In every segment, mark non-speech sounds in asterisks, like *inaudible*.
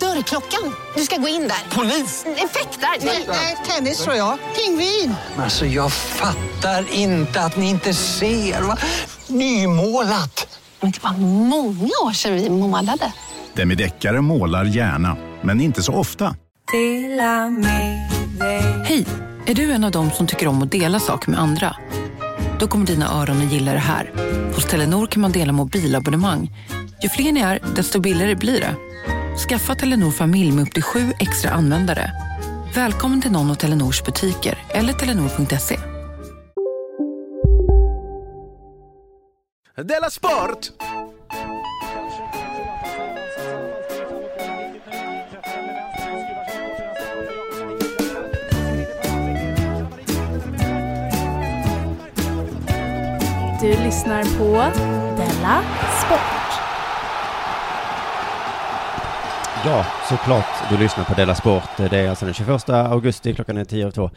Dörrklockan. Du ska gå in där. Polis? Effektar? Nej, tennis tror jag. Pingvin. Alltså jag fattar inte att ni inte ser. Va? Nymålat! Men det var många år sedan vi målade. Demideckare målar gärna, men inte så ofta. Hej! Är du en av dem som tycker om att dela saker med andra? Då kommer dina öron att gilla det här. Hos Telenor kan man dela mobilabonnemang. Ju fler ni är, desto billigare blir det. Skaffa Telenor familj med upp till sju extra användare. Välkommen till någon av Telenors butiker eller telenor.se. Della Sport! Du lyssnar på Della Sport. Ja, såklart. Du lyssnar på Della Sport. Det är alltså den 21 augusti, klockan är 10 över 2.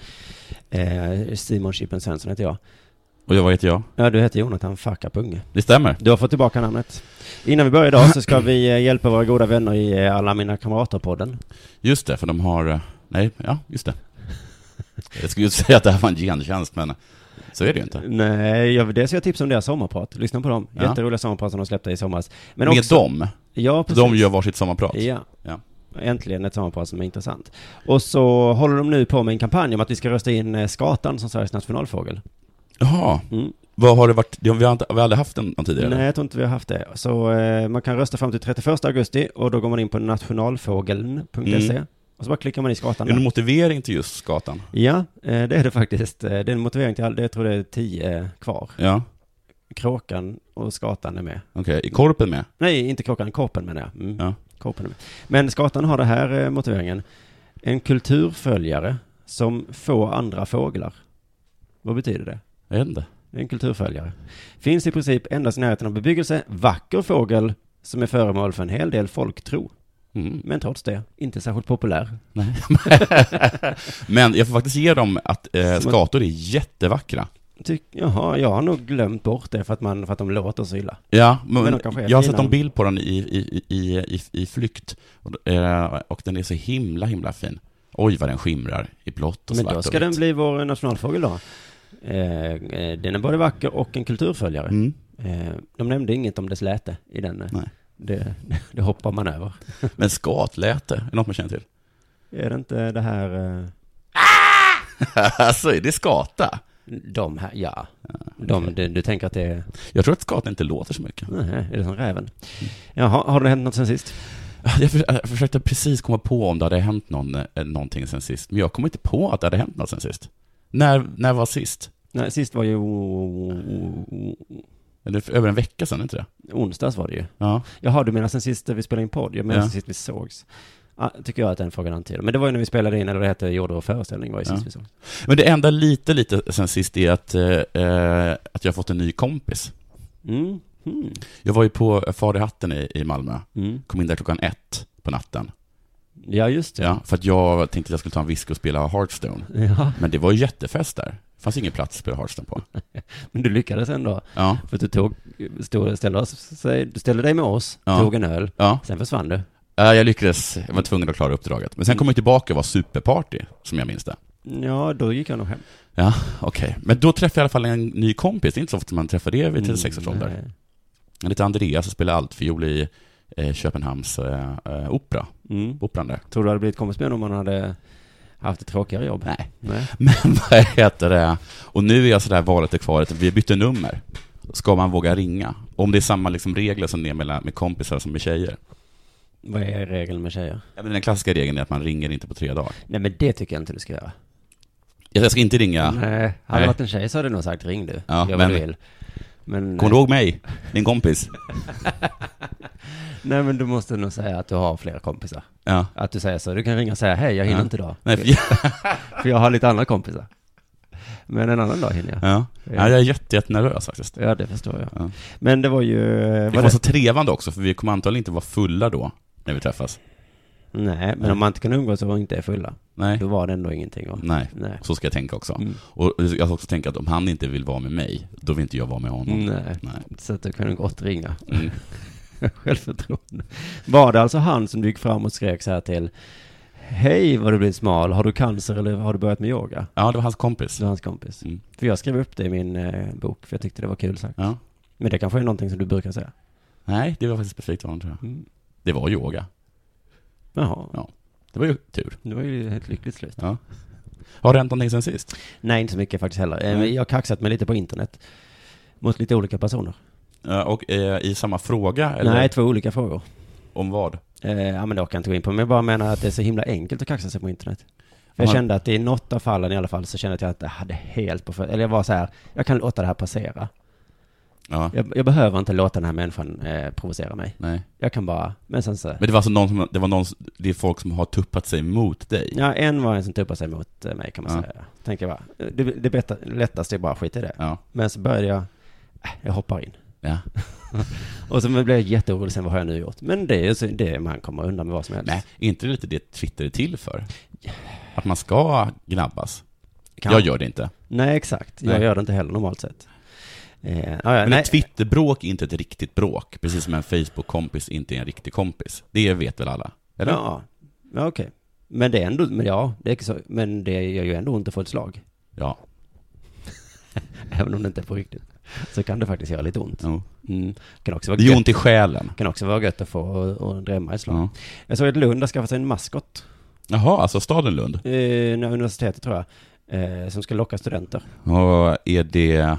Eh, Simon Chippen Svensson heter jag. Och jag, vad heter jag? Ja, du heter Jonathan Fucka Punge. Det stämmer. Du har fått tillbaka namnet. Innan vi börjar idag så ska vi eh, hjälpa våra goda vänner i eh, Alla Mina Kamrater-podden. Just det, för de har... eh, Nej, ja, just det. Jag skulle ju säga att det här var en gentjänst, men så är det ju inte. Nej, jag, dels vill jag tipsa om deras sommarprat. Lyssna på dem. Ja. Jätteroliga sommarprat som de släppte i somras. Men Med också, dem? Ja, precis. De gör varsitt sommarprat? Ja. Ja. Äntligen ett sommarprat som är intressant. Och så håller de nu på med en kampanj om att vi ska rösta in eh, skatan som Sveriges nationalfågel. Jaha. Mm. Vad har det varit? Vi har, inte, vi har aldrig haft den tidigare? Nej, jag tror inte vi har haft det. Så eh, man kan rösta fram till 31 augusti och då går man in på nationalfågeln.se Mm. Och så bara klickar man i skatan Är det en motivering till just skatan? Ja, eh, det är det faktiskt. Eh, Det är en motivering till all, jag tror det är tio kvar. Ja, Kråkan och skatan är med. okej. Är korpen med? Nej, inte kråkan, korpen menar jag. Mm. Ja. Korpen är med. Men skatan har det här eh, motiveringen. En kulturföljare som få andra fåglar. Vad betyder det? Jag vet inte. En kulturföljare. Finns i princip endast i närheten av bebyggelse. Vacker fågel som är föremål för en hel del folktro. Mm. Men trots det, inte särskilt populär. *laughs* Men jag får faktiskt ge dem att eh, skator är jättevackra. Tyck, jaha, jag har nog glömt bort det för att, man, för att de låter så illa. Ja, men, Men jag har sett en bild på den i, i, i, i, i flykt. Och, eh, och den är så himla, himla fin. Oj, vad den skimrar i blått och Men svart då och ska den bli vår nationalfågel då. Eh, eh, den är både vacker och en kulturföljare. Mm. Eh, de nämnde inget om dess läte i den. eh, Nej. Det, *laughs* det hoppar man över. *laughs* Men skatläte, är något man känner till? Är det inte det här... Eh, *laughs* alltså, är det skata? de här, ja. De, du, du tänker att det är... Jag tror att skata inte låter så mycket. Nej, är det som räven? Jaha, har det hänt något sen sist? Jag, för, jag försökte precis komma på om det hade hänt någon, eh, någonting sen sist, men jag kom inte på att det hade hänt något sen sist. När, när var sist? Nej, sist var ju... Eller för över en vecka sedan, inte det? Onsdags var det ju. Ja. Jaha, du menar sen sist vi spelade in podd? Jag menar Ja. sen sist vi sågs. Tycker jag att den frågan antyder. Men det var ju när vi spelade in, eller det hette Gjorde vår föreställning, var ju sist Ja. vi sågs. Men det enda lite, lite sen sist är att, eh, eh, att jag har fått en ny kompis. Mm. Mm. Jag var ju på Far i hatten i, i Malmö, Mm. kom in där klockan ett på natten. Ja, just det. Ja, för att jag tänkte att jag skulle ta en whisky och spela Hearthstone. Ja, Men det var ju jättefest där. Fanns ingen plats att spela Hearthstone på. *laughs* men du lyckades ändå. Ja, För att du tog, stod, ställde, oss, du ställde dig med oss, Ja. tog en öl, ja. sen försvann du. Ja, jag lyckades, jag var tvungen att klara uppdraget. Men sen kom jag tillbaka och var superparty, som jag minns det. Ja, då gick jag nog hem. Ja, okej. Men då träffade jag i alla fall en ny kompis. Det är inte så ofta man träffar det vid 36 års ålder. Mm. Han heter Andreas och spelar altfiol i eh, Köpenhamns eh, eh, opera. Mm. Operan där. Tror du det hade blivit kompis med honom om han hade haft ett tråkigare jobb? Nej. Nej. Men *laughs* vad heter det? Och nu är jag sådär valet är kvar, att vi bytte nummer. Ska man våga ringa? Om det är samma liksom regler som det är med, med kompisar som med tjejer. Vad är regeln med tjejer? Ja, men den klassiska regeln är att man ringer inte på tre dagar. Nej, men det tycker jag inte du ska göra. Jag ska inte ringa. Nej, hade det varit en tjej så hade du nog sagt ring du. Ja, Gör men- vad du vill. Men, Kommer du ihåg mig? Din kompis? *laughs* Nej, men du måste nog säga att du har flera kompisar. Ja. Att du säger så. Du kan ringa och säga hej, jag hinner Ja. inte idag. Nej, för, för, *laughs* för jag har lite andra kompisar. Men en annan dag hinner jag. Ja, ja jag är jätte, jättenervös faktiskt. Ja, det förstår jag. Ja. Men det var ju... Det Var det? så trevande också, för vi kommer antagligen inte vara fulla då, när vi träffas. Nej, men om man inte kan umgås och inte är fulla, Nej, då var det ändå ingenting. Va? nej. Nej. Så ska jag tänka också. Mm. Och jag ska också tänka att om han inte vill vara med mig, då vill inte jag vara med honom. Nej. Nej. Så att du kunde gott ringa. Mm. *laughs* Självförtroende. Var det alltså han som du gick fram och skrek så här till Hej vad du blivit smal, har du cancer eller har du börjat med yoga? Ja, det var hans kompis. Det var hans kompis. Mm. För jag skrev upp det i min eh, bok, för jag tyckte det var kul sagt. Ja. Men det kanske är någonting som du brukar säga? Nej, det var faktiskt perfekt honom tror jag. Mm. Det var yoga. Jaha, Ja. Det var ju tur. det var ju ett lyckligt slut. Ja. Har det hänt någonting sen sist? Nej, inte så mycket faktiskt heller. Men Jag har kaxat mig lite på internet. Mot lite olika personer. Och eh, i samma fråga? Eller Nej, två olika frågor. om vad? Eh, ja, men det orkar jag inte gå in på. Men jag bara menar att det är så himla enkelt att kaxa sig på internet. För jag Ja. kände att i något av fallen i alla fall så kände jag att jag hade helt på för... Eller jag var så här, jag kan låta det här passera. Ja. Jag, jag behöver inte låta den här människan eh, provocera mig. Nej. Jag kan bara, men sen så... Men det var alltså någon som, det var någon, det är folk som har tuppat sig mot dig? Ja, en var en som tuppade sig mot eh, mig kan man Ja. säga. Tänker jag bara, det, det bästa, lättaste är bara skit i det. Ja. Men så började jag, jag hoppar in. Ja. *laughs* Och så blev jag jätteorolig sen, vad har jag nu gjort? Men det är ju det, man kommer undan med vad som helst. Nej, inte lite det Twitter är till för? Att man ska gnabbas? Kan- Jag gör det inte. Nej, exakt. Jag Nej. gör det inte heller normalt sett. Eh, ja, Men nej. ett Twitterbråk är inte ett riktigt bråk, precis som en Facebook-kompis inte är en riktig kompis. Det vet väl alla? Eller? Ja, ja okej. Men det är ändå, men ja, det är så, men det gör ju ändå ont att få ett slag. Ja. *laughs* Även om det inte är på riktigt. Så kan det faktiskt göra lite ont. Mm. Kan också vara Det gör ont i själen. kan också vara gött att få och, och drämma ett slag. Ja. Jag såg att Lund har skaffat sig en maskot. Jaha, alltså staden Lund. Eh, universitetet tror jag. Eh, som ska locka studenter. Och är det,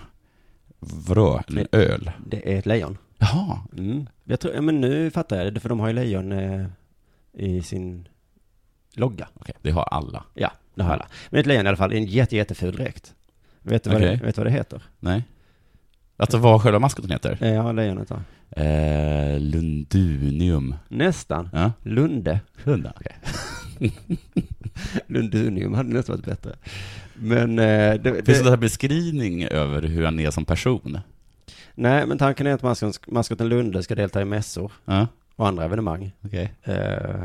vadå, en öl? Det är ett lejon. Jaha. Mm. Jag tror, ja, men nu fattar jag det, för de har ju lejon eh, i sin logga. Okej, det har alla. Ja, det har alla. Men ett lejon i alla fall, en jätte, jätteful dräkt. Vet du vad, Okej. det, vet du vad det heter? Nej. Alltså vad själva maskoten heter? Eh, Ja, lejonet då. Eh, Lundunium. Nästan. Ja. Lunde. Lunda, okej. *laughs* Lundunium hade nästan varit bättre. Men eh, det, Finns det en beskrivning över hur han är som person? nej, men tanken är att maskoten, Lunde ska delta i mässor Ja, och andra evenemang. okej. Eh,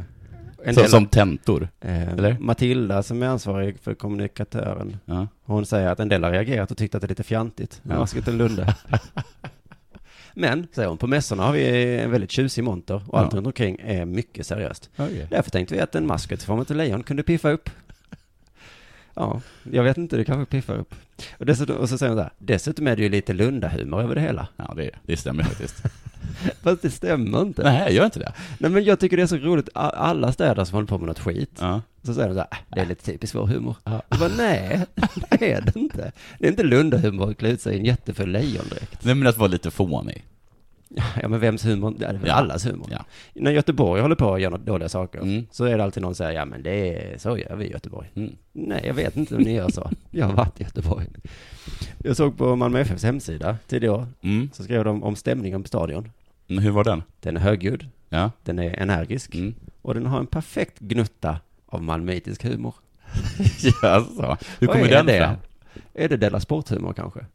Så, del- som tentor? eh, eller? Matilda som är ansvarig för kommunikatören, Ja. hon säger att en del har reagerat och tyckt att det är lite fjantigt med Ja. maskoten Lunde. *laughs* Men, säger hon, på mässorna har vi en väldigt tjusig monter och allt Ja. runt omkring är mycket seriöst. Okay. Därför tänkte vi att en maskot i form av ett lejon kunde piffa upp. Ja, jag vet inte, det kanske piffar upp. Och, dessutom, och så säger hon så här, dessutom är det ju lite Lundahumor över det hela. Ja, det, det stämmer faktiskt. *laughs* Fast det stämmer inte. Nej, gör inte det? Nej men jag tycker det är så roligt, alla städer som håller på med något skit, Ja. så säger de så här, "Äh, det är lite typiskt vår humor. Ja. Jag bara, nej, det är det inte. Det är inte Lundahumor att klä ut sig i en jättefull lejondräkt. Nej, men att vara lite fånig. Ja men vems humor? Det är väl Ja. allas humor. Ja. När Göteborg håller på att göra dåliga saker, Mm. så är det alltid någon som säger, ja men det är, så gör vi i Göteborg. Mm. Nej, jag vet inte om ni gör så. *laughs* Jag har varit i Göteborg. Jag såg på Malmö FFs hemsida tidigare år, Mm. så skrev de om stämningen på stadion. Men Hur var den? Den är högljudd, Ja. den är energisk Mm. och den har en perfekt gnutta av malmöitisk humor. *laughs* Jaså? Hur kommer den det? fram? Är det Della Sporthumor kanske?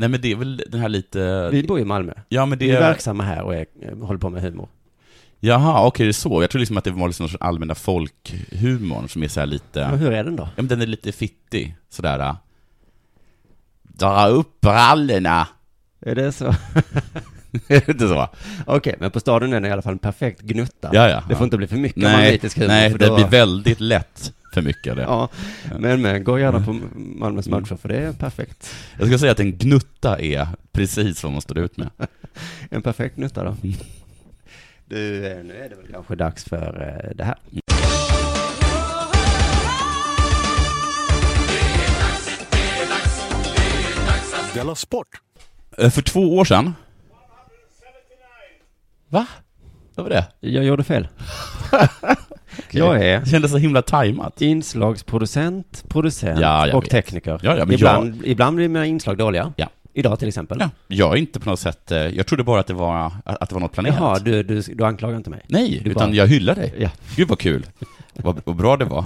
Nej, men det är väl den här lite... Vi bor i Malmö. Ja, men Vi det är är... verksamma här och är, eh, håller på med humor. Jaha, okej, det är så. Jag tror liksom att det var liksom någon sorts allmänna folkhumorn som är så här lite... Men hur är den då? Ja, men den är lite fittig, sådär. äh. Dra upp brallorna! Är det så? *laughs* Är det inte så? Okej, men på stadion är den i alla fall en perfekt gnutta. Ja, ja. Det får ja. inte bli för mycket Nej, nej för det då- blir väldigt lätt för mycket av det. Ja, men, men gå gärna på Malmös Mm. matcher för det är perfekt. Jag ska säga att en gnutta är precis vad man står ut med. *laughs* En perfekt gnutta då. Mm. Du, eh, nu är det väl kanske dags för eh, det här. Della Sport! Eh, För två år sedan... Va? Vad var det? Jag gjorde fel. *laughs* Jag är Det kändes så himla tajmat. inslagsproducent, producent Ja, jag och vet. tekniker. Ja, ja, men ibland, ibland blir mina inslag dåliga. Ja. Idag till exempel. Ja, jag är inte på något sätt... eh, Jag trodde bara att det var, att det var något planerat. Jaha, du, du, du anklagar inte mig. Nej, Du utan bara- jag hyllar dig. Ja. Gud vad kul. Vad, vad bra det var.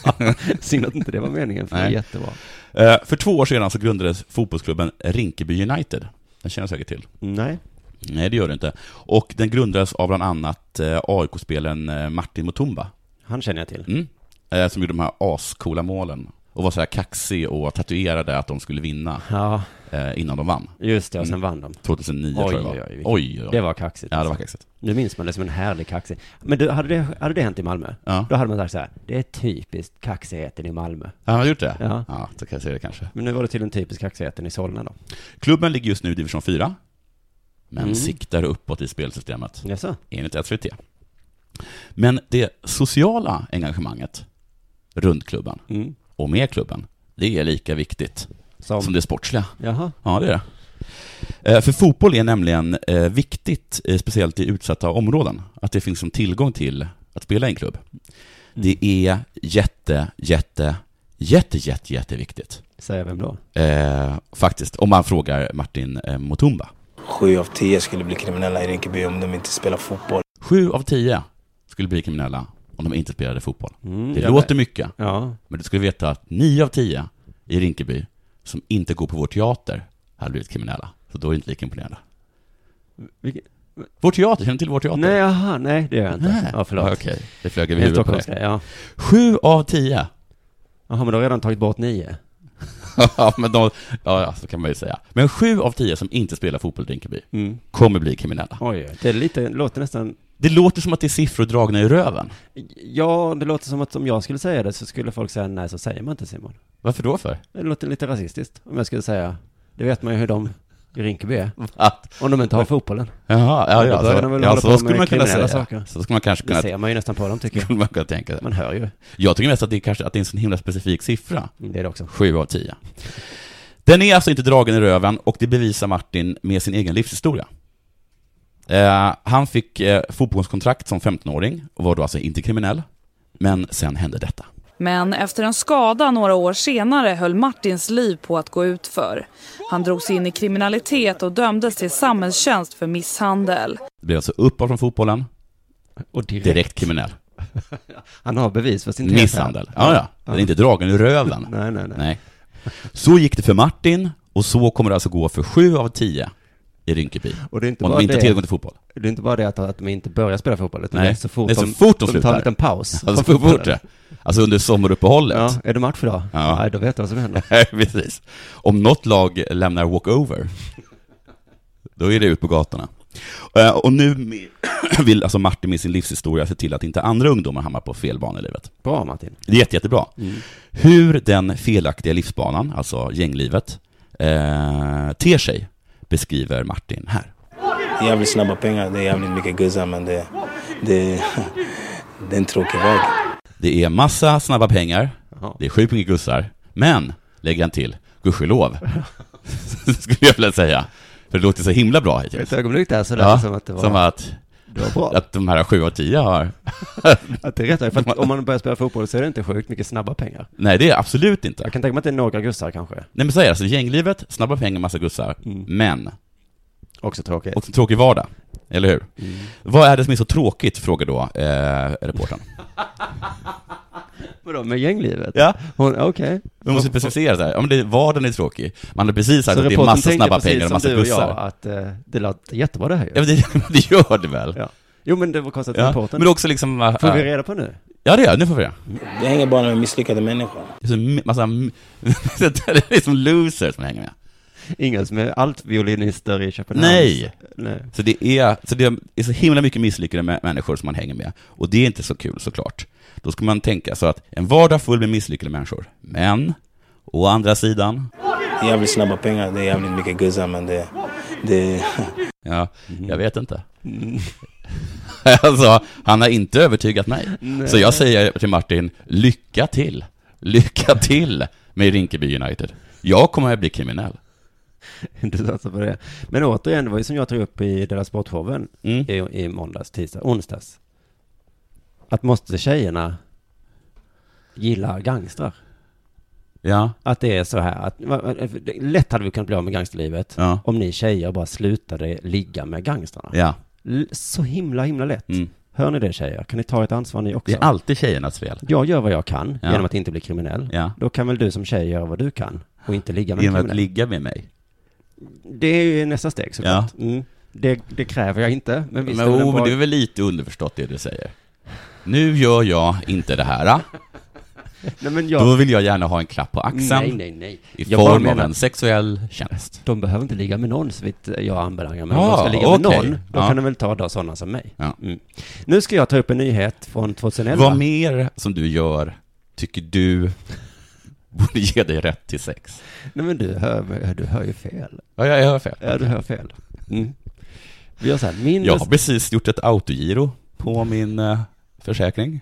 *laughs* Synd att inte det var meningen, för det var Nej. jättebra. Eh, för två år sedan så grundades fotbollsklubben Rinkeby United. Den känner jag säkert till. Nej. Nej, det gör det inte. Och den grundades av bland annat eh, AIK-spelaren Martin Mutumba. Han känner jag till. Mm. Eh, som gjorde de här ascoola målen. Och var så här kaxig och tatuerade att de skulle vinna Ja, eh, innan de vann. just det, och sen Mm. vann de. 2009 Oj, tror jag det var. oj, oj, oj, oj. Det var kaxigt. Ja, det var alltså. kaxigt. Nu minns man det som en härlig kaxig. Men du, hade, det, hade det hänt i Malmö? Ja. Då hade man sagt så här, det är typiskt kaxigheten i Malmö. Han har gjort det? Ja. ja, så kan jag säga det kanske. Men nu var det till den typisk kaxigheten i Solna då. Klubben ligger just nu i division 4, men Mm. siktar uppåt i spelsystemet, Jaså? enligt SVT. Men det sociala engagemanget runt klubben Mm. och med klubben, det är lika viktigt Som, som det sportsliga. jaha. Ja, det är det. Eh, För fotboll är nämligen eh, viktigt, eh, speciellt i utsatta områden, att det finns som tillgång till att spela i en klubb. Det är jätte, jätte, jätte, jätte, jätteviktigt. Säger vem då? Eh, faktiskt, om man frågar Martin Mutumba. Sju av tio skulle bli kriminella i Rinkeby om de inte spelar fotboll. Sju av tio skulle bli kriminella om de inte spelade fotboll. Mm, Det låter vet. mycket, Ja. men du skulle veta att nio av tio i Rinkeby som inte går på vår teater hade blivit kriminella. Så då är det inte lika imponerande. Vilken- Vår teater, känner du till vår teater? Nej, jaha, nej, det gör jag inte. Nej. Ja, förlåt. Ja, Okej, det flög över huvudet på dig. Ja. Sju av tio. Jaha, men du har redan tagit bort nio. *laughs* ja, men de, ja, ja, så kan man ju säga. Men sju av tio som inte spelar fotboll i Rinkeby Mm. kommer bli kriminella. Oj, det lite, låter nästan, Det låter som att det är siffror dragna i röven. ja, det låter som att om jag skulle säga det så skulle folk säga nej, så säger man inte Simon. Varför då för? Det låter lite rasistiskt om jag skulle säga, det vet man ju hur de i Rinkeby är. Om de inte har fotbollen. jaha, ja, Då ja, börjar de väl ja, hålla så på skulle man kunna säga. saker. Så skulle man kanske Det kunna, ser man ju nästan på dem tycker jag. man kunna tänka. Man hör ju. Jag tycker mest att det är kanske att det är en så himla specifik siffra. Det är det också. Sju av tio. Den är alltså inte dragen i röven och det bevisar Martin med sin egen livshistoria. Eh, han fick eh, fotbollskontrakt som 15-åring och var då alltså inte kriminell. Men sen hände detta. Men efter en skada några år senare höll Martins liv på att gå ut för. Han drogs in i kriminalitet och dömdes till samhällstjänst för misshandel. Det blev alltså upp från fotbollen, Och direkt. direkt kriminell. *laughs* Han har bevis för sin. Misshandel. Ja, ja. Den är inte dragen i röven. *laughs* Nej, nej, nej. Nej. Så gick det för Martin och så kommer det alltså gå för sju av tio i Rinkeby. Och det är inte Om bara de inte har tillgång till fotboll. det är inte bara det att, att de inte börjar spela fotboll, utan Nej, det är så fort, det är så de, fort de de tar slutar. en liten paus. Alltså så fort det. Alltså under sommaruppehållet. Ja, är det match idag? Ja. Nej, då vet du vad som händer. *laughs* Precis. Om något lag lämnar walkover, då är det ut på gatorna. Eh, Och nu *clears throat* vill alltså Martin med sin livshistoria se till att inte andra ungdomar hamnar på fel bana i livet. Bra Martin. Det är jätte, jättebra. Hur den felaktiga livsbanan, alltså gänglivet, eh, ter sig beskriver Martin här. Det är jävligt snabba pengar, det är jävligt mycket guzzar men det, det, det är en tråkig väg. Det är massa snabba pengar, det är sjukt mycket gussar, men, lägger han till, gudskelov, *laughs* skulle jag vilja säga. För det låter så himla bra hittills. Ett ögonblick där så lät Ja, som att det var, Som att, det var bra. att de här sju av tio har... *laughs* Att det är rätt. För om man börjar spela fotboll så är det inte sjukt mycket snabba pengar. Nej, det är absolut inte. Jag kan tänka mig att det är några gussar kanske. Nej men så är det, alltså gänglivet, snabba pengar, massa gussar, Mm. men Också tråkigt. också tråkig vardag. Eller hur? Mm. Vad är det som är så tråkigt, frågar då eh, reportern. Vadå, med gänglivet? Ja. Okej. Man måste specificera så här. Ja, men det, vardagen är tråkig. Man har precis sagt Så att det är massa snabba precis pengar och som massa du och jag, att eh, det låter jättebra det här ju. Ja, men det, *laughs* det gör det väl? Ja. Jo men det var konstigt att Ja. reportern... Men också liksom... äh, Får vi äh, reda på nu? Ja, det gör Nu får vi det. Det hänger bara med misslyckade människor. Det är så massa... *laughs* det är som losers som hänger med. Inga som är altviolinister i Köpenhamn? Nej. Nej. Så det är, så det är så himla mycket misslyckade mä- människor som man hänger med. Och det är inte så kul såklart. Då ska man tänka så att en vardag full med misslyckade människor. Men, å andra sidan, jävligt snabba pengar, det är jävligt mycket guzzar men det, det, *laughs* ja, jag vet inte. *laughs* alltså, han har inte övertygat mig. Nej. Så jag säger till Martin, lycka till. Lycka till med Rinkeby United. Jag kommer att bli kriminell. *laughs* Du satsar på det. Men återigen, det var ju som jag tog upp i deras sportshowen Mm. i, i måndags, tisdag, onsdags. Att måste tjejerna gilla gangstrar? Ja, Att det är så här, att lätt hade vi kunnat bli av med gangsterlivet ja, om ni tjejer bara slutade ligga med gangstrarna. ja. Så himla, himla lätt. Mm. Hör ni det tjejer? Kan ni ta ett ansvar ni också? Det är alltid tjejernas fel. Jag gör vad jag kan Ja. genom att inte bli kriminell. Ja. Då kan väl du som tjej göra vad du kan och inte ligga med en Genom att kriminell. ligga med mig. Det är ju nästa steg såklart. Mm. Det, det kräver jag inte, men visst Men, är det oh, bra... men det är väl lite underförstått det du säger. Nu gör jag inte det här. Nej, men jag... Då vill jag gärna ha en klapp på axeln. Nej, nej, nej. I Jag form av menar- en sexuell tjänst. De behöver inte ligga med någon så vitt jag anbelangar. Men om Ah, de ska ligga med okej. någon, då Ja. kan de väl ta då sådana som mig. Ja. Mm. Nu ska jag ta upp en nyhet från 2011. Vad mer som du gör tycker du borde ge dig rätt till sex? Nej men du hör, du hör ju fel. Ja, jag hör fel. Ja, du hör fel. Mm. Vi gör så här, min... Jag har precis gjort ett autogiro på min eh, försäkring.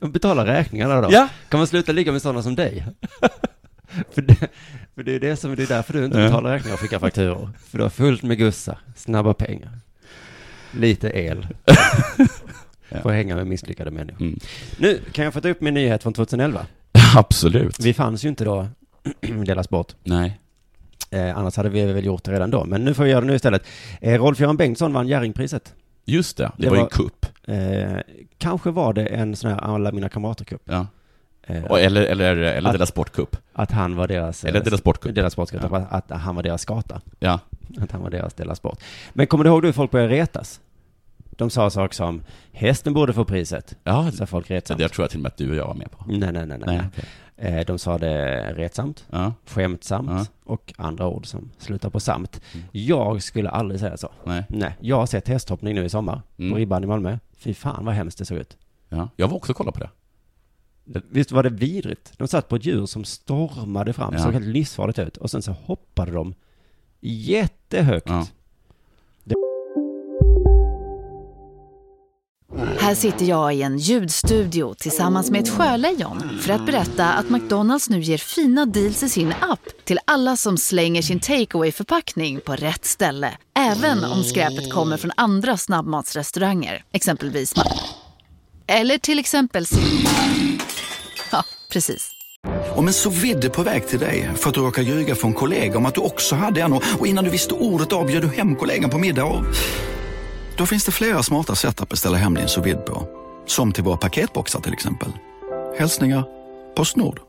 Betala räkningarna då. Ja. Kan man sluta ligga med sådana som dig? *laughs* för, det, för det är det som, det är därför du inte betalar räkningar och skickar fakturor. För du har fullt med gussa, snabba pengar, lite el. *laughs* Får hänga med misslyckade människor. Mm. Nu kan jag få ta upp min nyhet från 2011. *laughs* Absolut. Vi fanns ju inte då, *clears throat* delas bort. Nej. Eh, annars hade vi väl gjort det redan då. Men nu får vi göra det nu istället. Eh, Rolf-Göran Bengtsson vann Jerringpriset. Just det, det, Det var ju en kupp. Eh, kanske var det en sån här alla mina kamrater-cup. Ja. Eh, eller eller, eller Att- Della Sportcup. Att han var deras... Eller Della Sportcup. Deras sportcup. Ja. Att han var deras skata. Ja. Att han var deras Della Sport. Men kommer du ihåg hur folk började retas? De sa saker som hästen borde få priset. Ja, Så folk retsamt. jag tror jag till och med att du och jag var med på. Nej, nej, nej. nej. Nej. Eh, De sa det retsamt, Ja. skämtsamt Ja. och andra ord som slutar på samt. Mm. Jag skulle aldrig säga så. Nej. Nej, jag har sett hästhoppning nu i sommar Mm. på ribban i Malmö. Fy fan vad hemskt det såg ut. Ja. Jag var också och kollade på det. Visst var det vidrigt? De satt på ett djur som stormade fram, Ja. såg helt livsfarligt ut. Och sen så hoppade de jättehögt. Ja. Här sitter jag i en ljudstudio tillsammans med ett sjölejon för att berätta att McDonalds nu ger fina deals i sin app till alla som slänger sin takeaway förpackning på rätt ställe. Även om skräpet kommer från andra snabbmatsrestauranger, exempelvis Eller till exempel Ja, precis. Om en så vidde på väg till dig för att du råkar ljuga från kollega om att du också hade en och och innan du visste ordet av bjöd du hem kollegan på middag och... Då finns det flera smarta sätt att beställa hem din sous på. Som till våra paketboxar till exempel. Hälsningar Postnord.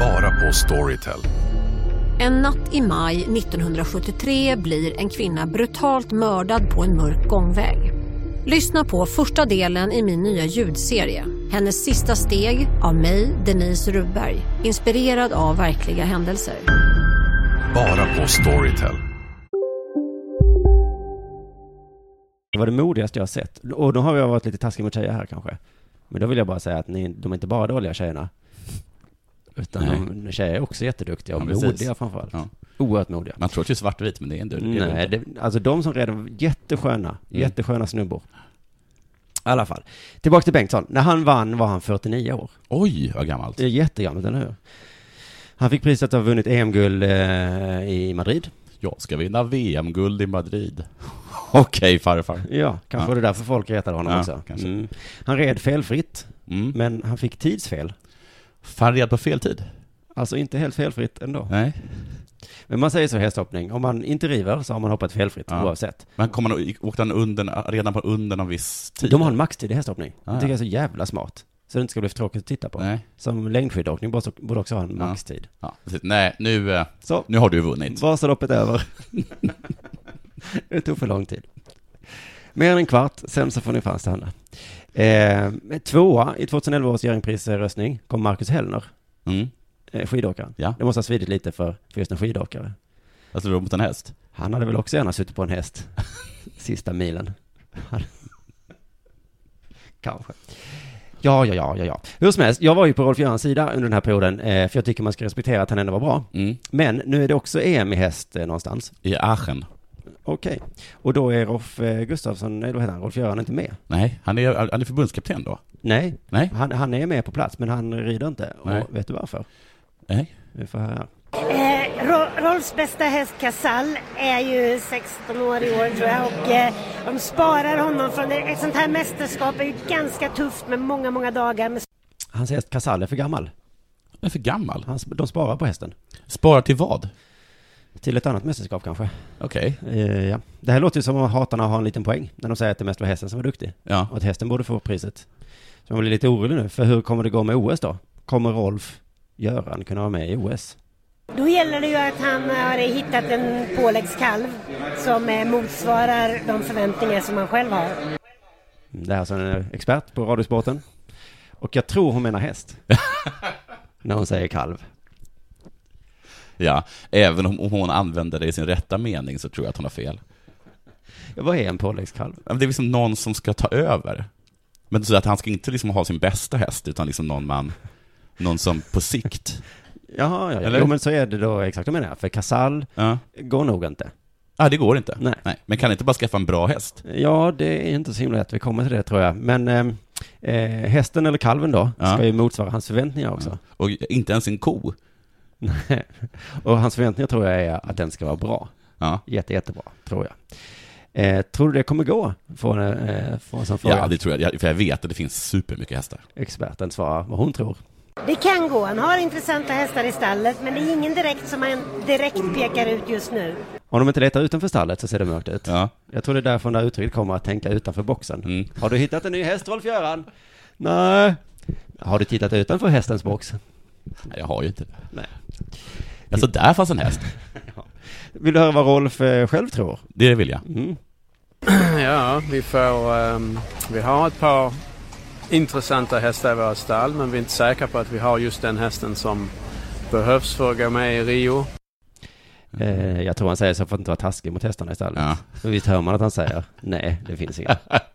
Bara på Storytel. En natt i maj 1973 blir en kvinna brutalt mördad på en mörk gångväg. Lyssna på första delen i min nya ljudserie. Hennes sista steg av mig, Denise Rubberg. Inspirerad av verkliga händelser. Bara på Storytel. Det var det modigaste jag har sett. Och då har jag varit lite taskig mot tjejer här kanske. Men då vill jag bara säga att ni, de är inte bara dåliga tjejerna. Utan Nej. de, tjejer är också jätteduktiga och Ja, precis. modiga framförallt. Ja. Oerhört modiga. Man tror att det är svartvit, men det är inte Nej, det. det, alltså de som redan var jättesköna, Mm. jättesköna snubbor. I alla fall. Tillbaka till Bengtsson. När han vann var han 49 år. Oj, vad gammalt. Det är jättegammalt, eller hur? Han fick priset att ha vunnit EM-guld eh, i Madrid. Jag ska vinna VM-guld i Madrid. *laughs* Okej, farfar. Ja, kanske var det därför folk retade honom Ja, också. kanske. Mm. Han red felfritt, Mm. men han fick tidsfel. Fan, red på fel tid? Alltså inte helt felfritt ändå. Nej. Men man säger så i hästhoppning, om man inte river så har man hoppat felfritt Ja. oavsett. Men kom man, åkte han under, redan på under någon viss tid? De har en maxtid i hästhoppning. Ah, det tycker ja. jag är så jävla smart. Så det inte ska bli för tråkigt att titta på. Nej. Som längdskidåkning borde också- borde också ha en Ja. maxtid. Ja, precis. Nej, nu, eh, Så. nu har du vunnit. Vasaloppet över. *laughs* det tog för lång tid. Mer än en kvart, sen så får ni fan stanna. Eh, tvåa i 2011 års Jerringprisröstning kom Marcus Hellner, Mm. eh, skidåkaren. Ja. Det måste ha svidit lite för, för just en skidåkare. Alltså du mot en häst? Han hade väl också gärna suttit på en häst *laughs* sista milen. Kanske. Ja, ja, ja, ja, ja. Hur som helst, jag var ju på Rolf Görans sida under den här perioden, eh, för jag tycker man ska respektera att han ändå var bra. Mm. Men nu är det också EM i häst eh, någonstans. I Aachen. Okej. Och då är Rolf eh, Gustafsson, nej, då heter han Rolf Göran inte med. Nej, han är, han är förbundskapten då? Nej, Nej. Han, han är med på plats, men han rider inte. Nej. Och vet du varför? Nej. Vi får höra. Eh, Ro- Rolfs bästa häst Casall är ju 16 år i år tror jag och eh, de sparar honom från det. Ett sånt här mästerskap är ju ganska tufft med många, många dagar. Med... Hans häst Casall är för gammal. är för gammal? Han, de sparar på hästen. Spara till vad? Till ett annat mästerskap kanske. Okej. Eh, ja. Det här låter ju som om hatarna har en liten poäng när de säger att det mest var hästen som var duktig. Ja. Och att hästen borde få priset. Så man blir lite orolig nu, för hur kommer det gå med OS då? Kommer Rolf Göran kunna vara med i OS? Då gäller det ju att han har hittat en påläggskalv som motsvarar de förväntningar som han själv har. Det är alltså en expert på radiosporten. Och jag tror hon menar häst. *laughs* när hon säger kalv. Ja, även om hon använder det i sin rätta mening så tror jag att hon har fel. Ja, vad är en påläggskalv? Ja, Det är liksom någon som ska ta över. Men så att han ska inte liksom ha sin bästa häst, utan liksom någon man, någon som på sikt. *laughs* Jaha, ja, ja. Eller? Jo, men så är det då exakt vad jag menar. För Casall Ja. går nog inte. Ja, det går inte. Nej. Men kan inte bara skaffa en bra häst? Ja, det är inte så himla lätt. Vi kommer till det tror jag. Men eh, eh, hästen eller kalven då, Ja. ska ju motsvara hans förväntningar också. Och inte ens en ko. Nej. *laughs* Och hans förväntningar tror jag är att den ska vara bra. Ja. Jätte, jättebra, tror jag. Eh, tror du det kommer gå? Får eh, får en sån fråga. Ja, det tror jag. För jag vet att det finns supermycket hästar. Experten svarar vad hon tror. Det kan gå. Han har intressanta hästar i stallet men det är ingen direkt som han direkt pekar ut just nu. Om de inte letar utanför stallet så ser det mörkt ut. Ja. Jag tror det är därför det här uttrycket kommer att tänka utanför boxen. Mm. Har du hittat en ny häst, Rolf-Göran? Nej. Har du tittat utanför hästens box? Nej, jag har ju inte det. Nej. Alltså, där fanns en häst. *laughs* Vill du höra vad Rolf eh, själv tror? Det vill jag. Mm. *clears throat* Ja, vi får... ehm, vi har ett par intressanta hästar i våra stall men vi är inte säkra på att vi har just den hästen som behövs för att gå med i Rio. Eh, jag tror han säger så för att inte vara taskig mot hästarna istället. Ja. För visst hör man att han säger nej, det finns inga. *laughs*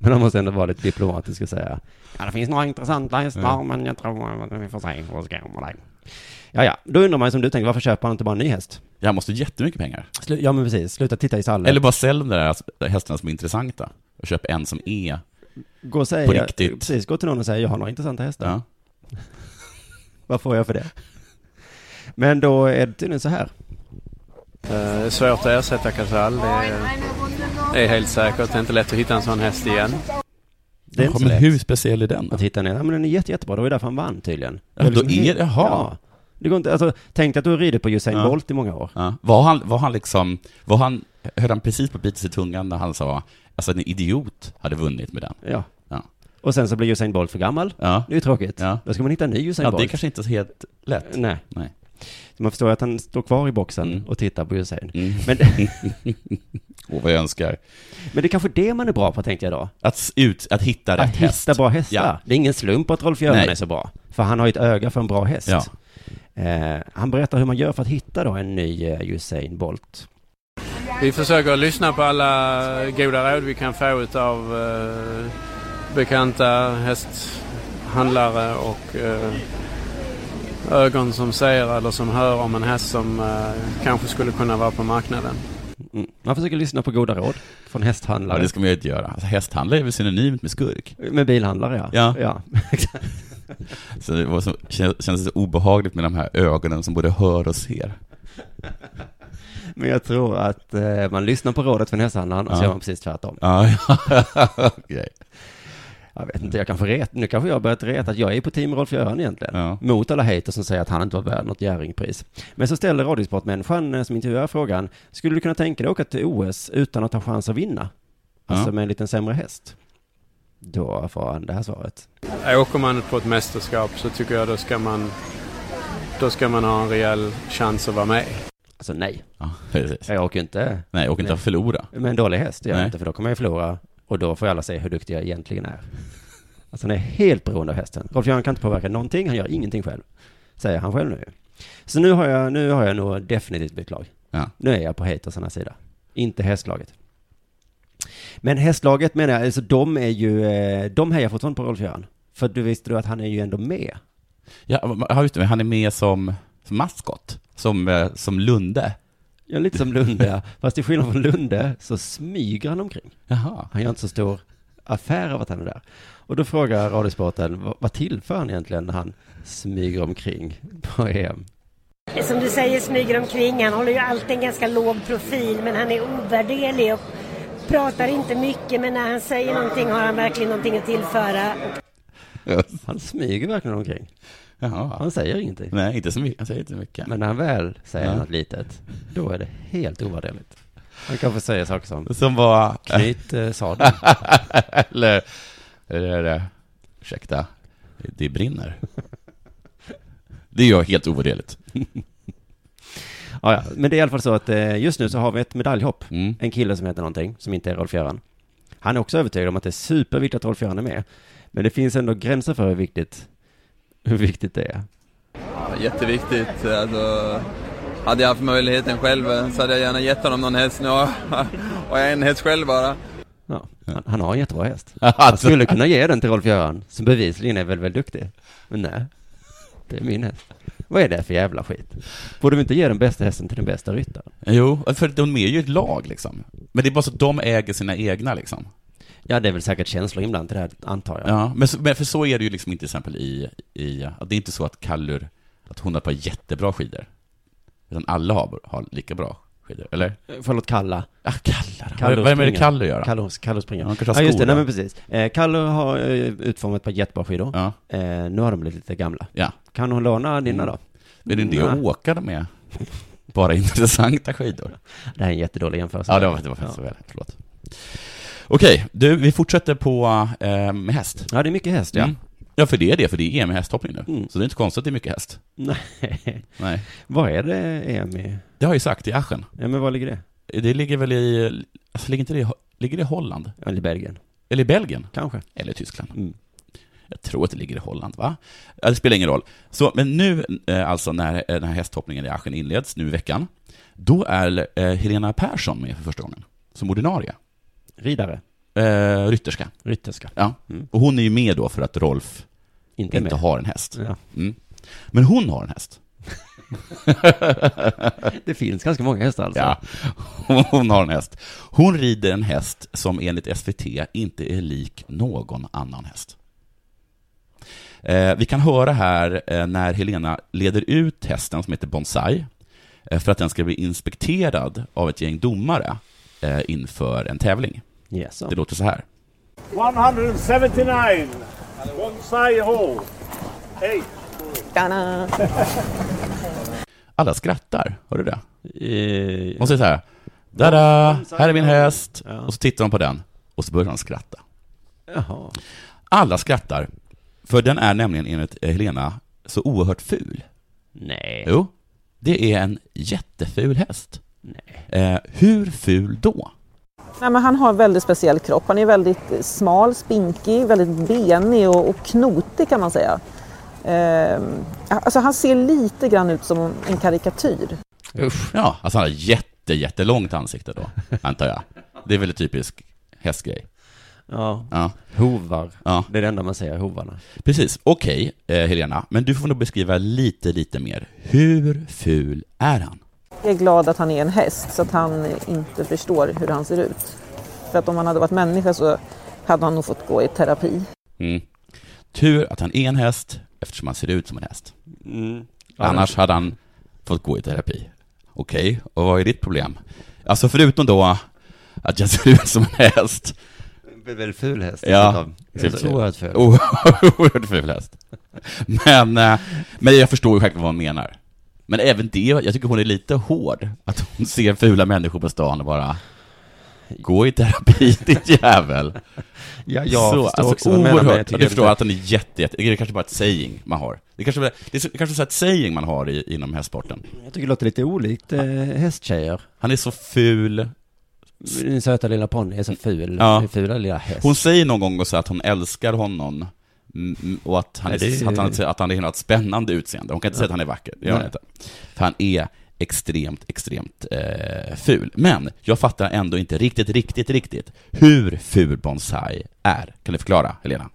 *laughs* Men han måste ändå vara lite diplomatisk och säga ja, det finns några intressanta hästar, Ja. men jag tror att vi får se hur det ska gå med det. Ja, ja, då undrar man ju som du tänker, varför köper han inte bara en ny häst? Jag måste jättemycket pengar. Slu- ja, men precis, sluta titta i stallet. Eller bara sälj de där hästarna som är intressanta. Och köp en som är gå och säga, på riktigt. Precis, gå till någon och säga jag har några intressanta hästar. Ja. *laughs* Vad får jag för det? Men då är det tydligen så här. Eh, Det är svårt att ersätta Casall. Det är, helt säkert. Det är inte lätt att hitta en sån häst igen. Det är inte Ja, men lätt. hur speciell är den? Att hitta en, ja men den är jätte, jättebra, det var ju därför han vann tydligen. Ja, då är det- jaha. Ja. Det går inte, alltså, tänk dig att du har ridit på Usain Ja. Bolt i många år. Ja. Var han, var han liksom, var han, höll han precis på att bita sig i tungan när han sa, alltså en idiot hade vunnit med den? Ja. Ja. Och sen så blir Usain Bolt för gammal. Ja. Det är ju tråkigt. Ja. Då ska man hitta en ny Usain Ja, Bolt. det är kanske inte är så helt lätt. Nej. Nej. Så man förstår att han står kvar i boxen Mm. och tittar på Usain. Mm. Men, *laughs* Åh, vad jag önskar. men det är kanske det man är bra på, tänkte jag då. Att, ut, att hitta rätt Att häst. hitta bra hästar. Ja. Det är ingen slump att Rolf Göran är så bra. För han har ju ett öga för en bra häst. Ja. Eh, han berättar hur man gör för att hitta då en ny eh, Usain Bolt. Vi försöker lyssna på alla goda råd vi kan få av eh, bekanta hästhandlare och eh, ögon som ser eller som hör om en häst som eh, kanske skulle kunna vara på marknaden. Mm. Man försöker lyssna på goda råd från Ja, hästhandlare. det ska man ju inte göra. Alltså, hästhandlare är väl synonymt med skurk? Med bilhandlare, ja. Ja. ja. *laughs* Så det var så, kän- kändes så obehagligt med de här ögonen som både hör och ser. Men jag tror att eh, man lyssnar på rådet från hästhandlaren och så Ja. gör man precis tvärtom. Ja, ja. *laughs* okej. Jag vet inte, jag kanske ret, nu kanske jag har börjat reta att jag är på team Rolf Göran egentligen. Ja. Mot alla haters som säger att han inte var värd något Jerringpris. Men så ställer Radiosportmänniskan eh, som intervjuar frågan, skulle du kunna tänka dig åka till OS utan att ha chans att vinna? Alltså Ja. med en liten sämre häst? Då får han det här svaret. Åker man på ett mästerskap så tycker jag då ska man, då ska man ha en rejäl chans att vara med. Alltså nej. Ja, precis. Jag åker inte Nej, jag åker inte att förlora. med en dålig häst, jag inte, för då kommer jag förlora. Och då får alla se hur duktig jag egentligen är. Alltså han är helt beroende av hästen. Rolf Göran kan inte påverka någonting, han gör ingenting själv. Säger han själv nu. Så nu har jag, nu har jag nog definitivt bytt lag. Ja. Nu är jag på hatersarnas sida. Inte hästlaget. Men hästlaget menar jag, alltså de är ju, eh, de hejar fortfarande på Rolf Göran. För du visste du att han är ju ändå med. Ja, ja, just det, han är med som, som maskot. Som, eh, som Lunde. Ja, lite som Lunde, fast till skillnad från Lunde så smyger han omkring. Jaha. Han gör inte så stor affär av att han är där. Och då frågar Radiosporten, vad, vad tillför han egentligen när han smyger omkring på EM? Som du säger smyger omkring. Han håller ju alltid en ganska låg profil men han är ovärderlig och pratar inte mycket men när han säger någonting har han verkligen någonting att tillföra. Han smyger verkligen omkring. Jaha. Han säger ingenting. Nej, inte så mycket. Han säger inte mycket. Men när han väl säger Ja. något litet, då är det helt ovärderligt. Han kanske säger saker som Som var... Knyt eh, sadeln. *laughs* eller, eller, eller, ursäkta, det brinner. Det är ju helt ovärderligt. *laughs* Ja, ja, men det är i alla fall så att eh, just nu så har vi ett medaljhopp. Mm. En kille som heter någonting, som inte är Rolf-Göran. Han är också övertygad om att det är superviktigt att Rolf-Göran är med. Men det finns ändå gränser för hur viktigt, hur viktigt det är. Ja, jätteviktigt. Alltså, hade jag haft möjligheten själv så hade jag gärna gett honom någon häst. Nu har har jag en häst själv bara. Ja, han, han har en jättebra häst. *laughs* Han skulle kunna ge den till Rolf-Göran, som bevisligen är väldigt, väldigt duktig. Men nej, det är min häst. Vad är det för jävla skit? Borde vi inte ge den bästa hästen till den bästa ryttaren? Jo, för de är ju ett lag liksom. Men det är bara så att de äger sina egna liksom. Ja, det är väl säkert känslor ibland i det här, antar jag. Ja, men, men för så är det ju liksom inte till exempel i, i det är inte så att Kallur, att hon har ett par jättebra skidor. Utan alla har, har lika bra skidor, eller? Förlåt, Kalla. Ja, Kallar. Kallur Vad vad är det. Kallur gör? Kallur, Kallur springer. Ja, han kanske har Ja, just det, nej men precis. Eh, Kallur har eh, utformat ett par jättebra skidor. Ja. Eh, nu har de blivit lite gamla. Ja. Kan hon låna dina Mm. då? Men det är det att åka de med bara *laughs* intressanta skidor. Det här är en jättedålig jämförelse. Ja, det var, det var faktiskt så väl. Förlåt. Okej, du, vi fortsätter på eh, med häst. Ja, det är mycket häst, ja. Mm. Ja, för det är det, för det är EM i hästhoppning nu. Mm. Så det är inte konstigt att det är mycket häst. Nej. Nej. *laughs* Vad är det EM i? Det har jag ju sagt, i Aschen. Ja, men var ligger det? Det ligger väl i, alltså, ligger inte det, ligger det i Holland? Eller i Belgien? Eller i Belgien? Kanske. Eller i Tyskland. Mm. Jag tror att det ligger i Holland, va? Ja, det spelar ingen roll. Så, men nu, eh, alltså när eh, den här hästhoppningen i Aschen inleds, nu i veckan, då är eh, Helena Persson med för första gången, som ordinarie. Ridare? Eh, rytterska. Rytterska. Ja. Mm. Och hon är ju med då för att Rolf Inte inte, har en häst. Ja. Mm. Men hon har en häst. *laughs* Det finns ganska många hästar alltså. Ja, hon, har en häst. Hon rider en häst som enligt SVT inte är lik någon annan häst. Eh, vi kan höra här eh, när Helena leder ut hästen som heter Bonsai eh, för att den ska bli inspekterad av ett gäng domare inför en tävling. Yes, Det låter så här. 179. Bonsai Hall. Hej. Alla skrattar, hör du det? Eh, Hon säger så här, Dada, här är min häst. Och så tittar de på den och så börjar de skratta. Jaha. Alla skrattar, för den är nämligen enligt eh, Helena så oerhört ful. Nej. Jo, det är en jätteful häst. Nej. Eh, hur ful då? Nej, men han har en väldigt speciell kropp. Han är väldigt eh, smal, spinkig, väldigt benig och, och knotig kan man säga. Ehm, alltså han ser lite grann ut som en karikatyr. Usch. Ja, alltså han har jätte, jättelångt ansikte då, *laughs* antar jag. Det är väl en typisk hästgrej. Ja. Ja. Hovar. Ja. Det är det enda man säger, hovarna. Precis. Okej, eh, Helena, men du får nog beskriva lite, lite mer. Hur ful är han? Jag är glad att han är en häst så att han inte förstår hur han ser ut. För att om han hade varit människa så hade han nog fått gå i terapi. Mm. Tur att han är en häst, eftersom han ser ut som en häst. Mm. Annars hade han fått gå i terapi. Okej, och vad är ditt problem? Alltså förutom då att jag ser ut som en häst. En väldigt ful häst. Ja, oerhört ful. Oerhört ful häst. Men, eh, men jag förstår ju självklart vad hon menar. Men även det, jag tycker hon är lite hård. Att hon ser fula människor på stan och bara Gå i terapi, *laughs* ditt jävel. Ja, jag förstår också du menar, men jag oerhört. du förstår att den är jätte, jätte, det är kanske bara ett saying man har. Det är kanske, det är så- kanske så ett saying man har i, inom hästsporten. Jag tycker det låter lite olikt eh, hästtjejer. Han är så ful. Din söta lilla ponny är så ful. Ja. Fula lilla häst. Hon säger någon gång också att hon älskar honom och att han, är, att, han, att han är ett spännande utseende. Hon kan inte säga att han är vacker, det gör han inte. För han är extremt, extremt eh, ful. Men jag fattar ändå inte riktigt, riktigt, riktigt hur ful Bonsai är. Kan du förklara, Helena?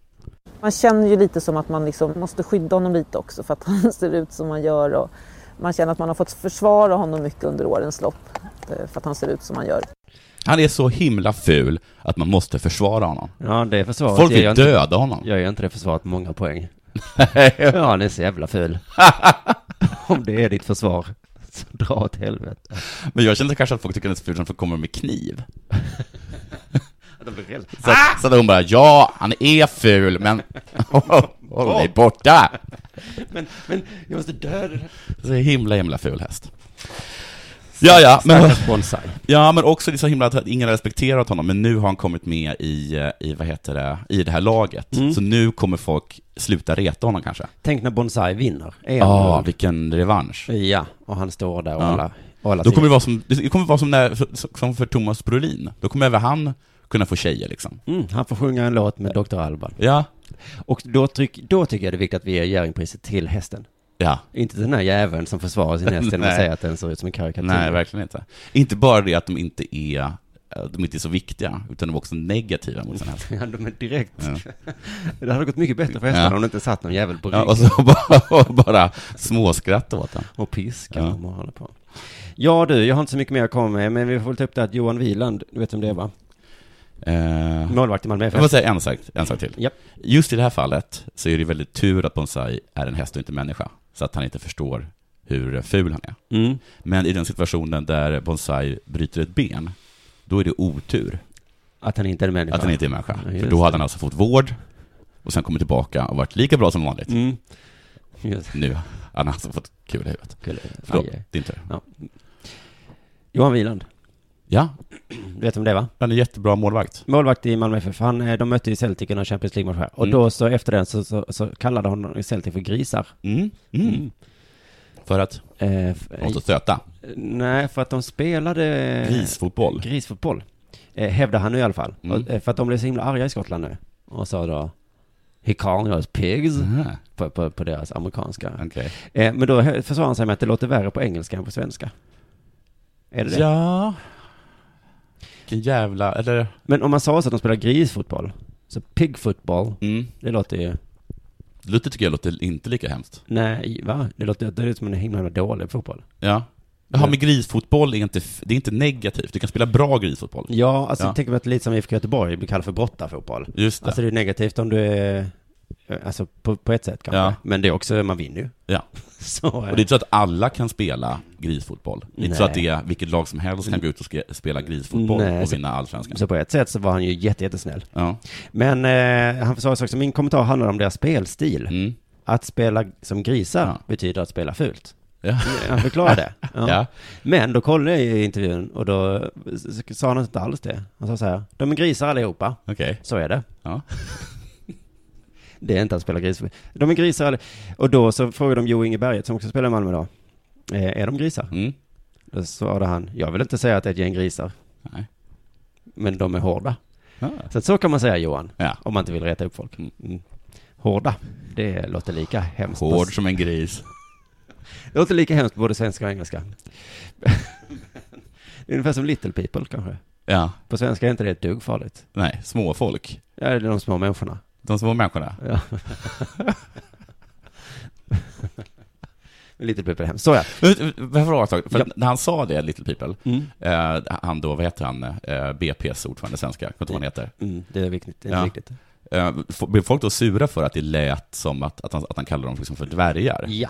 Man känner ju lite som att man liksom måste skydda honom lite också för att *laughs* han ser ut som han gör. Och man känner att man har fått försvara honom mycket under årens lopp eh, för att han ser ut som han gör. Han är så himla ful att man måste försvara honom. Ja, det är försvaret. Folk vill jag inte- döda honom. Jag gör inte det försvaret många poäng. ja, han är så jävla ful. *laughs* Om det är ditt försvar, så dra åt helvete. Men jag känner kanske att folk tycker att han är så ful som folk kommer med kniv. *laughs* Så, att, så hon bara, ja, han är ful, men... *laughs* Håll dig borta! men, men jag måste döda. Så himla, himla ful häst. Ja, ja, men, bonsai. ja, men också det är så himla att ingen har respekterat honom, men nu har han kommit med i, eh, i vad heter det, i det här laget. Mm. Så nu kommer folk sluta reta honom kanske. Tänk när bonsai vinner. Ja, vilken revansch. Ja, och han står där och Ja. alla, och alla Då kommer det vara som, det kommer vara som, när, som för Thomas Brolin. Då kommer även han kunna få tjejer liksom. Mm, han får sjunga en låt med Dr. Alban. Ja. Och då, tryck, då tycker jag det är viktigt att vi ger Jerringpriset till hästen. Ja. Inte den här jäveln som försvarar sin häst genom att *laughs* säga att den ser ut som en karikatyr. Nej, verkligen inte. Inte bara det att de inte är, eh, de inte är så viktiga, utan de är också negativa mot sin häst. *laughs* Ja, de är direkt. Ja. *laughs* Det hade gått mycket bättre för hästarna Ja. om det inte satt någon jävel på rygg. Ja, och så bara, och bara småskratta åt den. Och piska Ja. och hålla på. Ja du, jag har inte så mycket mer att komma med, men vi får väl ta upp det att Johan Wieland, du vet om det är va? Eh, Målvakt i Malmö Jag FF. måste säga en sak, en sak till. Japp. Just i det här fallet så är det väldigt tur att Bonsai är en häst och inte människa, så att han inte förstår hur ful han är. Mm. Men i den situationen där Bonsai bryter ett ben, då är det otur. Att han inte är en människa. Att han inte är människa. Ja, För då hade han alltså fått vård, och sen kommit tillbaka och varit lika bra som vanligt. Mm. Nu har han alltså fått kul i huvudet. Kul. Förlåt, din tur. Ja. Johan Wieland. Ja. *clears throat* Du vet om det va? Han är jättebra målvakt. Målvakt i Malmö FF. Han, eh, de mötte ju Celtic i någon Champions League-match här. Och Mm. då så efter den så, så, så kallade hon Celtic för grisar. Mm. Mm. För att? Eh, Måste stöta. Nej, för att de spelade... Grisfotboll. Grisfotboll. Eh, hävdar han nu i alla fall. Mm. Och, eh, för att de blev så himla arga i Skottland nu. Och sa då He calling us pigs. På, på, på deras amerikanska. Okej. Eh, men då försvarar han sig med att det låter värre på engelska än på svenska. Är det det? Ja. Vilken jävla, eller? Men om man sa så att de spelar grisfotboll, så pigfotboll, Mm. det låter ju... Låter, tycker jag låter inte lika hemskt. Nej, va? Det låter, det låter som en himla, himla dålig fotboll. Ja. Jaha, men grisfotboll är inte, det är inte negativt. Du kan spela bra grisfotboll. Ja, alltså Ja. tänk mig att lite som IFK Göteborg blir kallad för brottarfotboll. Just det. Alltså det är negativt om du är, alltså på, på ett sätt kanske. Ja. Men det är också, man vinner ju. Ja. *laughs* Så, Och det är inte så att alla kan spela grisfotboll. Det är inte så att det är vilket lag som helst kan gå ut och spela grisfotboll Nej, och vinna allsvenskan. Så på ett sätt så var han ju jätte, jättesnäll. Ja. Men eh, han sa också, min kommentar handlar om deras spelstil. Mm. Att spela som grisar Ja. betyder att spela fult. Ja. *laughs* Han förklarade det. *laughs* Ja. Men då kollade jag i intervjun och då sa han inte alls det. Han sa så här, de är grisar allihopa. Okej. Så är det. Det är inte att spela gris. De är grisar. Och då så frågade de Jo Inge Berget som också spelar i Malmö då. Eh, är de grisar? Mm. Då svarade han, jag vill inte säga att det är ett gäng grisar. Nej. Men de är hårda. Ah. Så så kan man säga Johan. Ja. Om man inte vill reta upp folk. Mm. Hårda. Det låter lika hemskt. Hård som en gris. *laughs* Det låter lika hemskt på både svenska och engelska. det *laughs* är ungefär som little people kanske. Ja. På svenska är inte det ett dugg farligt. Nej, småfolk. Ja, det är de små människorna. De små människorna. Ja. *laughs* Little people är hemskt. Så ja. Men, men, Får jag fråga en sak? För Ja. när han sa det, Little People, Mm. eh, han då, vad heter han, eh, BP's ordförande svenska, jag kommer inte ihåg vad han heter. Mm, det är viktigt. Det är Ja. viktigt. Eh, Blev folk då sura för att det lät som att, att, han, att han kallade dem liksom för dvärgar? Ja.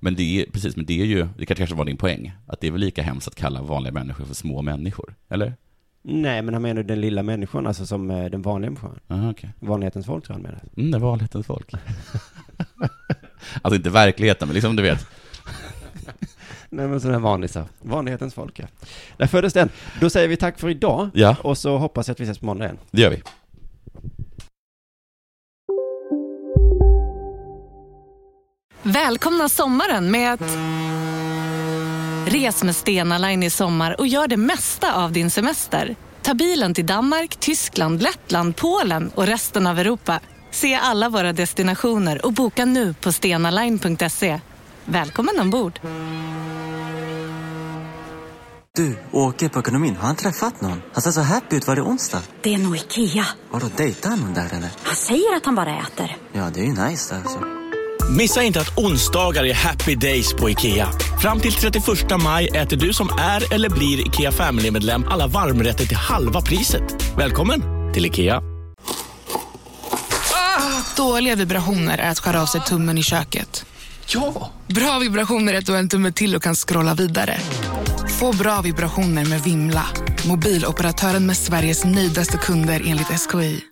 Men det är, precis, men det är ju, det kanske var din poäng, att det är väl lika hemskt att kalla vanliga människor för små människor, eller? Nej, men han menar den lilla människan, alltså som eh, den vanliga människan. Aha, okej. Vanlighetens folk tror jag han menar. Mm, det vanlighetens folk. *laughs* alltså inte verkligheten, men liksom du vet. *laughs* Nej, men sån här vanlig så. Vanlighetens folk, ja. Där föddes den. Då säger vi tack för idag. Ja. Och så hoppas jag att vi ses på måndag igen. Det gör vi. Välkomna sommaren med att... Res med Stena Line i sommar och gör det mesta av din semester. Ta bilen till Danmark, Tyskland, Lettland, Polen och resten av Europa. Se alla våra destinationer och boka nu på stenaline.se. Välkommen ombord! Du, åker på ekonomin. Har han träffat någon? Han ser så happy ut. Var det onsdag? Det är nog Ikea. Vadå, dejtar han någon där eller? Han säger att han bara äter. Ja, det är ju nice där alltså. Missa inte att onsdagar är happy days på IKEA. Fram till 31 maj äter du som är eller blir IKEA Family-medlem alla varmrätter till halva priset. Välkommen till IKEA. Dåliga vibrationer är att skära av sig tummen i köket. Ja! Bra vibrationer är att du har en tumme till och kan scrolla vidare. Få bra vibrationer med Vimla. Mobiloperatören med Sveriges nöjdaste kunder enligt SKI.